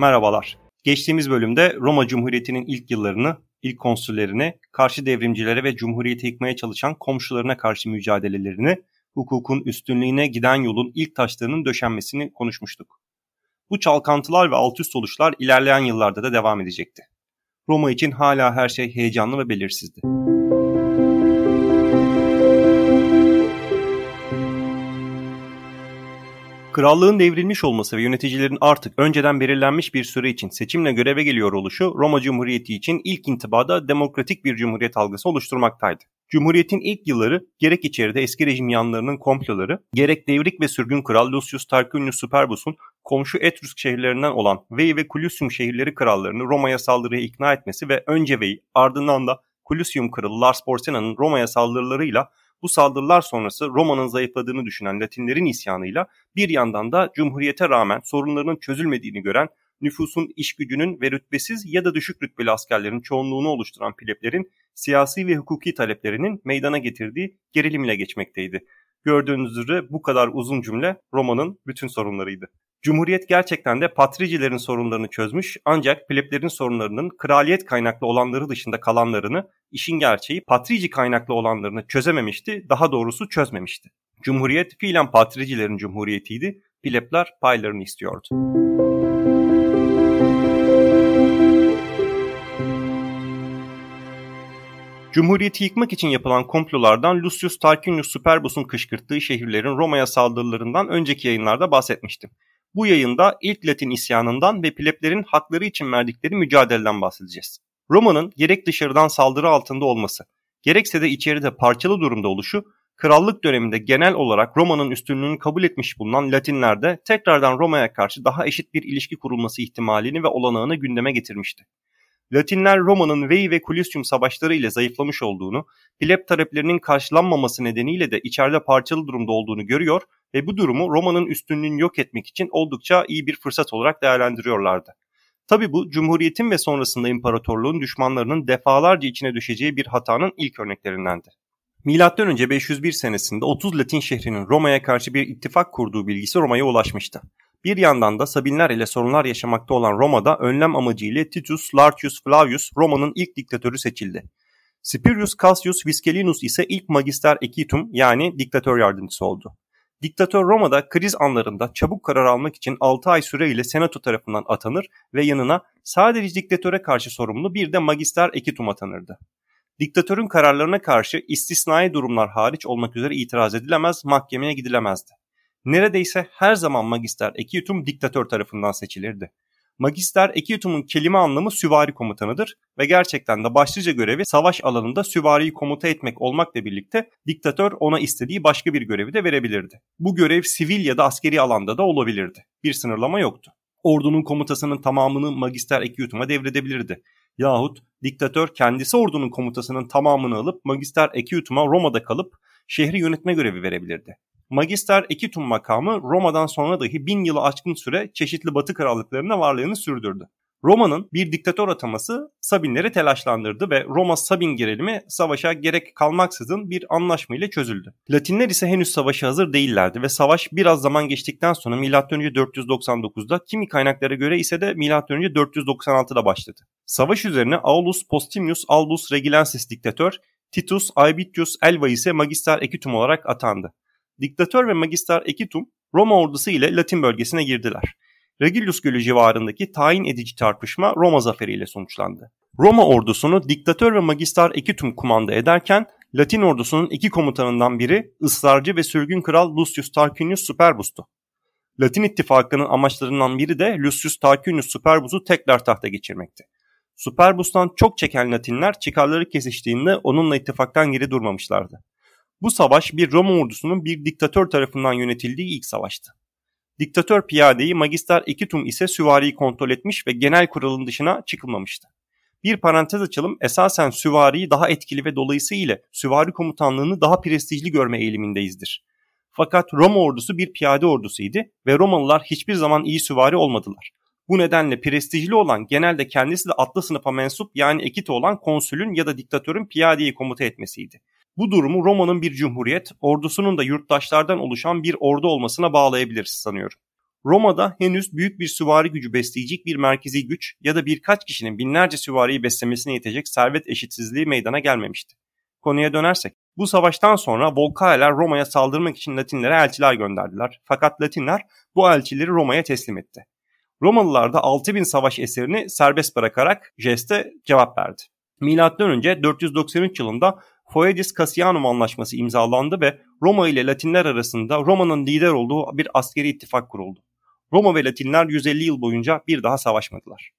Merhabalar. Geçtiğimiz bölümde Roma Cumhuriyeti'nin ilk yıllarını, ilk konsüllerini, karşı devrimcilere ve cumhuriyeti yıkmaya çalışan komşularına karşı mücadelelerini, hukukun üstünlüğüne giden yolun ilk taşlarının döşenmesini konuşmuştuk. Bu çalkantılar ve alt üst oluşlar ilerleyen yıllarda da devam edecekti. Roma için hala her şey heyecanlı ve belirsizdi. Krallığın devrilmiş olması ve yöneticilerin artık önceden belirlenmiş bir süre için seçimle göreve geliyor oluşu Roma Cumhuriyeti için ilk intibada demokratik bir cumhuriyet algısı oluşturmaktaydı. Cumhuriyetin ilk yılları gerek içeride eski rejim yanlarının komploları, gerek devrik ve sürgün kral Lucius Tarquinius Superbus'un komşu Etrusk şehirlerinden olan Veii ve Clusium şehirleri krallarını Roma'ya saldırıya ikna etmesi ve önce Veii ardından da Clusium kralı Lars Porsena'nın Roma'ya saldırılarıyla bu saldırılar sonrası Roma'nın zayıfladığını düşünen Latinlerin isyanıyla bir yandan da Cumhuriyete rağmen sorunlarının çözülmediğini gören nüfusun iş gücünün ve rütbesiz ya da düşük rütbeli askerlerin çoğunluğunu oluşturan pleblerin siyasi ve hukuki taleplerinin meydana getirdiği gerilimle geçmekteydi. Gördüğünüz üzere bu kadar uzun cümle Roma'nın bütün sorunlarıydı. Cumhuriyet gerçekten de patricilerin sorunlarını çözmüş ancak pleblerin sorunlarının kraliyet kaynaklı olanları dışında kalanlarını işin gerçeği patrici kaynaklı olanlarını çözememişti, daha doğrusu çözmemişti. Cumhuriyet fiilen patricilerin cumhuriyetiydi, plebler paylarını istiyordu. Cumhuriyeti yıkmak için yapılan komplolardan Lucius Tarquinius Superbus'un kışkırttığı şehirlerin Roma'ya saldırılarından önceki yayınlarda bahsetmiştim. Bu yayında ilk Latin isyanından ve pleblerin hakları için verdikleri mücadeleden bahsedeceğiz. Roma'nın gerek dışarıdan saldırı altında olması, gerekse de içeride parçalı durumda oluşu, krallık döneminde genel olarak Roma'nın üstünlüğünü kabul etmiş bulunan Latinlerde tekrardan Roma'ya karşı daha eşit bir ilişki kurulması ihtimalini ve olanağını gündeme getirmişti. Latinler Roma'nın Veii ve Clusium savaşları ile zayıflamış olduğunu, pleb taleplerinin karşılanmaması nedeniyle de içeride parçalı durumda olduğunu görüyor ve bu durumu Roma'nın üstünlüğünü yok etmek için oldukça iyi bir fırsat olarak değerlendiriyorlardı. Tabi bu Cumhuriyet'in ve sonrasında imparatorluğun düşmanlarının defalarca içine düşeceği bir hatanın ilk örneklerindendi. Milattan önce 501 senesinde 30 Latin şehrinin Roma'ya karşı bir ittifak kurduğu bilgisi Roma'ya ulaşmıştı. Bir yandan da Sabinler ile sorunlar yaşamakta olan Roma'da önlem amacıyla Titus Lartius Flavius Roma'nın ilk diktatörü seçildi. Spurius Cassius Viscellinus ise ilk magister equitum yani diktatör yardımcısı oldu. Diktatör Roma'da kriz anlarında çabuk karar almak için 6 ay süreyle senato tarafından atanır ve yanına sadece diktatöre karşı sorumlu bir de magister equitum atanırdı. Diktatörün kararlarına karşı istisnai durumlar hariç olmak üzere itiraz edilemez, mahkemeye gidilemezdi. Neredeyse her zaman magister equitum diktatör tarafından seçilirdi. Magister Equitum'un kelime anlamı süvari komutanıdır ve gerçekten de başlıca görevi savaş alanında süvariyi komuta etmek olmakla birlikte diktatör ona istediği başka bir görevi de verebilirdi. Bu görev sivil ya da askeri alanda da olabilirdi. Bir sınırlama yoktu. Ordunun komutasının tamamını Magister Equitum'a devredebilirdi. Yahut diktatör kendisi ordunun komutasının tamamını alıp Magister Equitum'a Roma'da kalıp şehri yönetme görevi verebilirdi. Magister Equitum makamı Roma'dan sonra dahi bin yılı aşkın süre çeşitli batı krallıklarında varlığını sürdürdü. Roma'nın bir diktatör ataması Sabinleri telaşlandırdı ve Roma-Sabin gerilimi savaşa gerek kalmaksızın bir anlaşma ile çözüldü. Latinler ise henüz savaşa hazır değillerdi ve savaş biraz zaman geçtikten sonra M.Ö. 499'da kimi kaynaklara göre ise de M.Ö. 496'da başladı. Savaş üzerine Aulus Postumius Albus Regilensis diktatör, Titus Aebitius Elva ise Magister Equitum olarak atandı. Diktatör ve Magister Equitum Roma ordusu ile Latin bölgesine girdiler. Regulus Gölü civarındaki tayin edici tartışma Roma zaferiyle sonuçlandı. Roma ordusunu diktatör ve Magister Equitum kumanda ederken Latin ordusunun iki komutanından biri ısrarcı ve sürgün kral Lucius Tarquinius Superbus'tu. Latin ittifakının amaçlarından biri de Lucius Tarquinius Superbus'u tekrar tahta geçirmekti. Superbus'tan çok çeken Latinler çıkarları kesiştiğinde onunla ittifaktan geri durmamışlardı. Bu savaş bir Roma ordusunun bir diktatör tarafından yönetildiği ilk savaştı. Diktatör piyadeyi Magister Equitum ise süvariyi kontrol etmiş ve genel kuralın dışına çıkılmamıştı. Bir parantez açalım esasen süvariyi daha etkili ve dolayısıyla süvari komutanlığını daha prestijli görme eğilimindeyizdir. Fakat Roma ordusu bir piyade ordusuydu ve Romalılar hiçbir zaman iyi süvari olmadılar. Bu nedenle prestijli olan genelde kendisi de atlı sınıfa mensup yani ekit olan konsülün ya da diktatörün piyadeyi komuta etmesiydi. Bu durumu Roma'nın bir cumhuriyet, ordusunun da yurttaşlardan oluşan bir ordu olmasına bağlayabiliriz sanıyorum. Roma'da henüz büyük bir süvari gücü besleyecek bir merkezi güç ya da birkaç kişinin binlerce süvariyi beslemesine yetecek servet eşitsizliği meydana gelmemişti. Konuya dönersek, bu savaştan sonra Volcaeler Roma'ya saldırmak için Latinlere elçiler gönderdiler. Fakat Latinler bu elçileri Roma'ya teslim etti. Romalılar da 6000 savaş eserini serbest bırakarak jeste cevap verdi. Önce 493 yılında Foedis Cassianum anlaşması imzalandı ve Roma ile Latinler arasında Roma'nın lider olduğu bir askeri ittifak kuruldu. Roma ve Latinler 150 yıl boyunca bir daha savaşmadılar.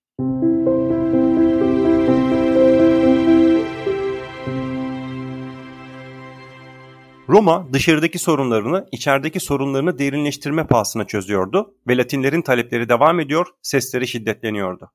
Roma dışarıdaki sorunlarını içerideki sorunlarını derinleştirme pahasına çözüyordu ve Latinlerin talepleri devam ediyor, sesleri şiddetleniyordu.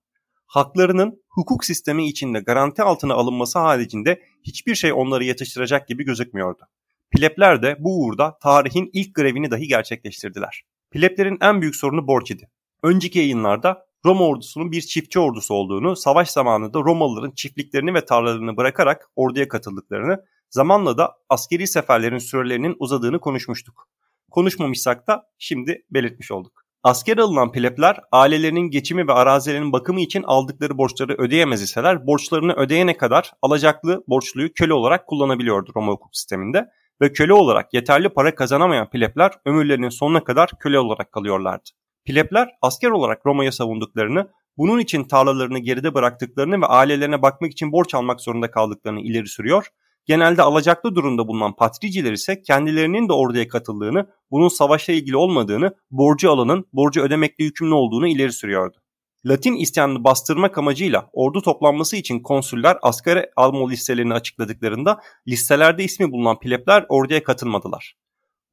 Haklarının hukuk sistemi içinde garanti altına alınması haricinde hiçbir şey onları yatıştıracak gibi gözükmüyordu. Plepler de bu uğurda tarihin ilk grevini dahi gerçekleştirdiler. Pleplerin en büyük sorunu borç idi. Önceki yayınlarda Roma ordusunun bir çiftçi ordusu olduğunu, savaş zamanında Romalıların çiftliklerini ve tarlalarını bırakarak orduya katıldıklarını, zamanla da askeri seferlerin sürelerinin uzadığını konuşmuştuk. Konuşmamışsak da şimdi belirtmiş olduk. Asker alınan plepler ailelerinin geçimi ve arazilerinin bakımı için aldıkları borçları ödeyemez iseler borçlarını ödeyene kadar alacaklı borçluyu köle olarak kullanabiliyordu Roma hukuk sisteminde ve köle olarak yeterli para kazanamayan plepler ömürlerinin sonuna kadar köle olarak kalıyorlardı. Plepler asker olarak Roma'ya savunduklarını, bunun için tarlalarını geride bıraktıklarını ve ailelerine bakmak için borç almak zorunda kaldıklarını ileri sürüyor. Genelde alacaklı durumda bulunan patriciler ise kendilerinin de orduya katıldığını, bunun savaşla ilgili olmadığını, borcu alanın borcu ödemekle yükümlü olduğunu ileri sürüyordu. Latin isyanını bastırmak amacıyla ordu toplanması için konsüller askeri alma listelerini açıkladıklarında listelerde ismi bulunan plebler orduya katılmadılar.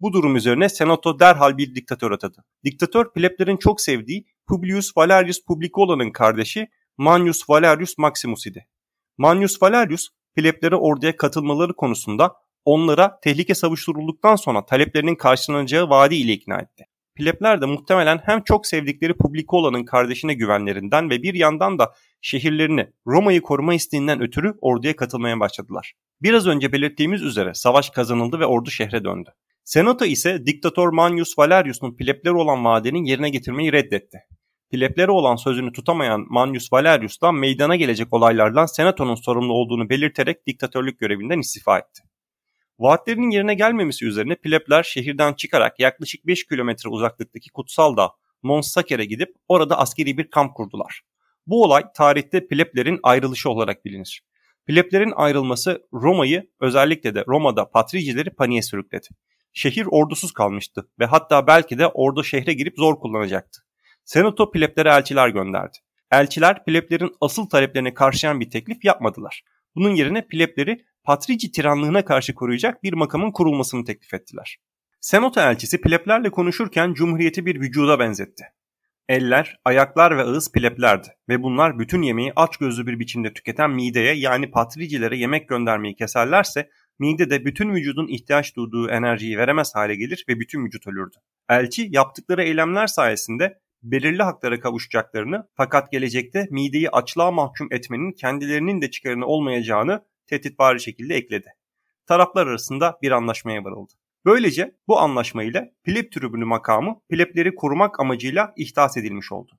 Bu durum üzerine Senato derhal bir diktatör atadı. Diktatör pleblerin çok sevdiği Publius Valerius Publicola'nın kardeşi Manius Valerius Maximus idi. Manius Valerius pleblere orduya katılmaları konusunda onlara tehlike savuşturulduktan sonra taleplerinin karşılanacağı vaadi ile ikna etti. Plebler de muhtemelen hem çok sevdikleri Publicola'nın kardeşine güvenlerinden ve bir yandan da şehirlerini Roma'yı koruma isteğinden ötürü orduya katılmaya başladılar. Biraz önce belirttiğimiz üzere savaş kazanıldı ve ordu şehre döndü. Senato ise diktatör Manius Valerius'un plebleri olan vaadinin yerine getirmeyi reddetti. Plebleri olan sözünü tutamayan Manius Valerius da meydana gelecek olaylardan Senato'nun sorumlu olduğunu belirterek diktatörlük görevinden istifa etti. Vaatlerinin yerine gelmemesi üzerine plebler şehirden çıkarak yaklaşık 5 kilometre uzaklıktaki kutsal dağ Mons Saker'e gidip orada askeri bir kamp kurdular. Bu olay tarihte pleblerin ayrılışı olarak bilinir. Pleblerin ayrılması Roma'yı özellikle de Roma'da patricileri paniğe sürükledi. Şehir ordusuz kalmıştı ve hatta belki de ordu şehre girip zor kullanacaktı. Senato pleblere elçiler gönderdi. Elçiler pleblerin asıl taleplerini karşılayan bir teklif yapmadılar. Bunun yerine plebleri patrici tiranlığına karşı koruyacak bir makamın kurulmasını teklif ettiler. Senato elçisi pleblerle konuşurken cumhuriyeti bir vücuda benzetti. Eller, ayaklar ve ağız pleblerdi ve bunlar bütün yemeği aç gözlü bir biçimde tüketen mideye yani patricilere yemek göndermeyi keserlerse mide de bütün vücudun ihtiyaç duyduğu enerjiyi veremez hale gelir ve bütün vücut ölürdü. Elçi yaptıkları eylemler sayesinde belirli haklara kavuşacaklarını fakat gelecekte mideyi açlığa mahkum etmenin kendilerinin de çıkarını olmayacağını tehditvari şekilde ekledi. Taraflar arasında bir anlaşmaya varıldı. Böylece bu anlaşma ile Pleb tribünü makamı plebleri korumak amacıyla ihdas edilmiş oldu.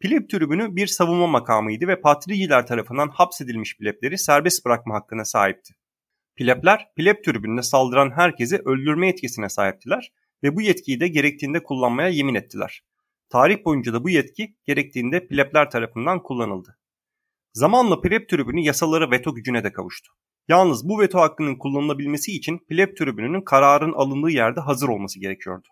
Pleb tribünü bir savunma makamıydı ve patriciler tarafından hapsedilmiş plebleri serbest bırakma hakkına sahipti. Plebler pleb tribününe saldıran herkesi öldürme yetkisine sahiptiler ve bu yetkiyi de gerektiğinde kullanmaya yemin ettiler. Tarih boyunca da bu yetki gerektiğinde plebler tarafından kullanıldı. Zamanla pleb tribünü yasaları veto gücüne de kavuştu. Yalnız bu veto hakkının kullanılabilmesi için pleb tribününün kararın alındığı yerde hazır olması gerekiyordu.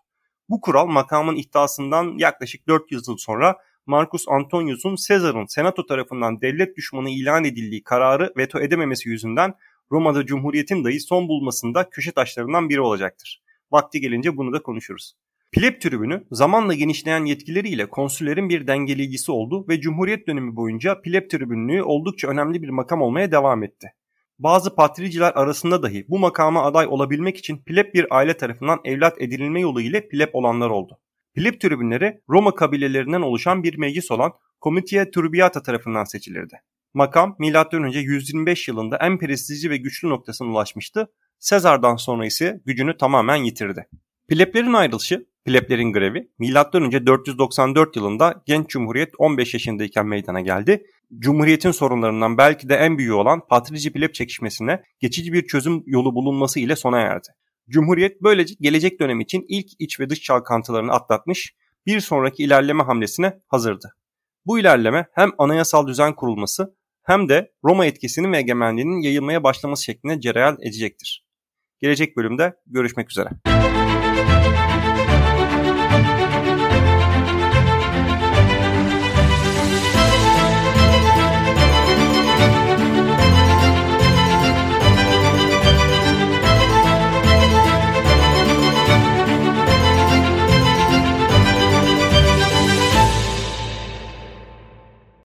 Bu kural makamın iddiasından yaklaşık 400 yıl sonra Marcus Antonius'un Sezar'ın senato tarafından devlet düşmanı ilan edildiği kararı veto edememesi yüzünden Roma'da Cumhuriyet'in dahi son bulmasında köşe taşlarından biri olacaktır. Vakti gelince bunu da konuşuruz. Pleb tribünü zamanla genişleyen yetkileriyle konsüllerin bir dengeleyicisi oldu ve Cumhuriyet dönemi boyunca pleb tribünlüğü oldukça önemli bir makam olmaya devam etti. Bazı patriciler arasında dahi bu makama aday olabilmek için pleb bir aile tarafından evlat edinilme yolu ile pleb olanlar oldu. Pleb tribünleri Roma kabilelerinden oluşan bir meclis olan Comitia Turbiata tarafından seçilirdi. Makam M.Ö. 125 yılında en prestijli ve güçlü noktasına ulaşmıştı. Sezar'dan sonra ise gücünü tamamen yitirdi. Pleblerin ayrılışı Pleblerin grevi M.Ö. 494 yılında genç cumhuriyet 15 yaşındayken meydana geldi. Cumhuriyetin sorunlarından belki de en büyüğü olan patrici pleb çekişmesine geçici bir çözüm yolu bulunması ile sona erdi. Cumhuriyet böylece gelecek dönem için ilk iç ve dış çalkantılarını atlatmış, bir sonraki ilerleme hamlesine hazırdı. Bu ilerleme hem anayasal düzen kurulması hem de Roma etkisinin ve egemenliğinin yayılmaya başlaması şeklinde cereyan edecektir. Gelecek bölümde görüşmek üzere.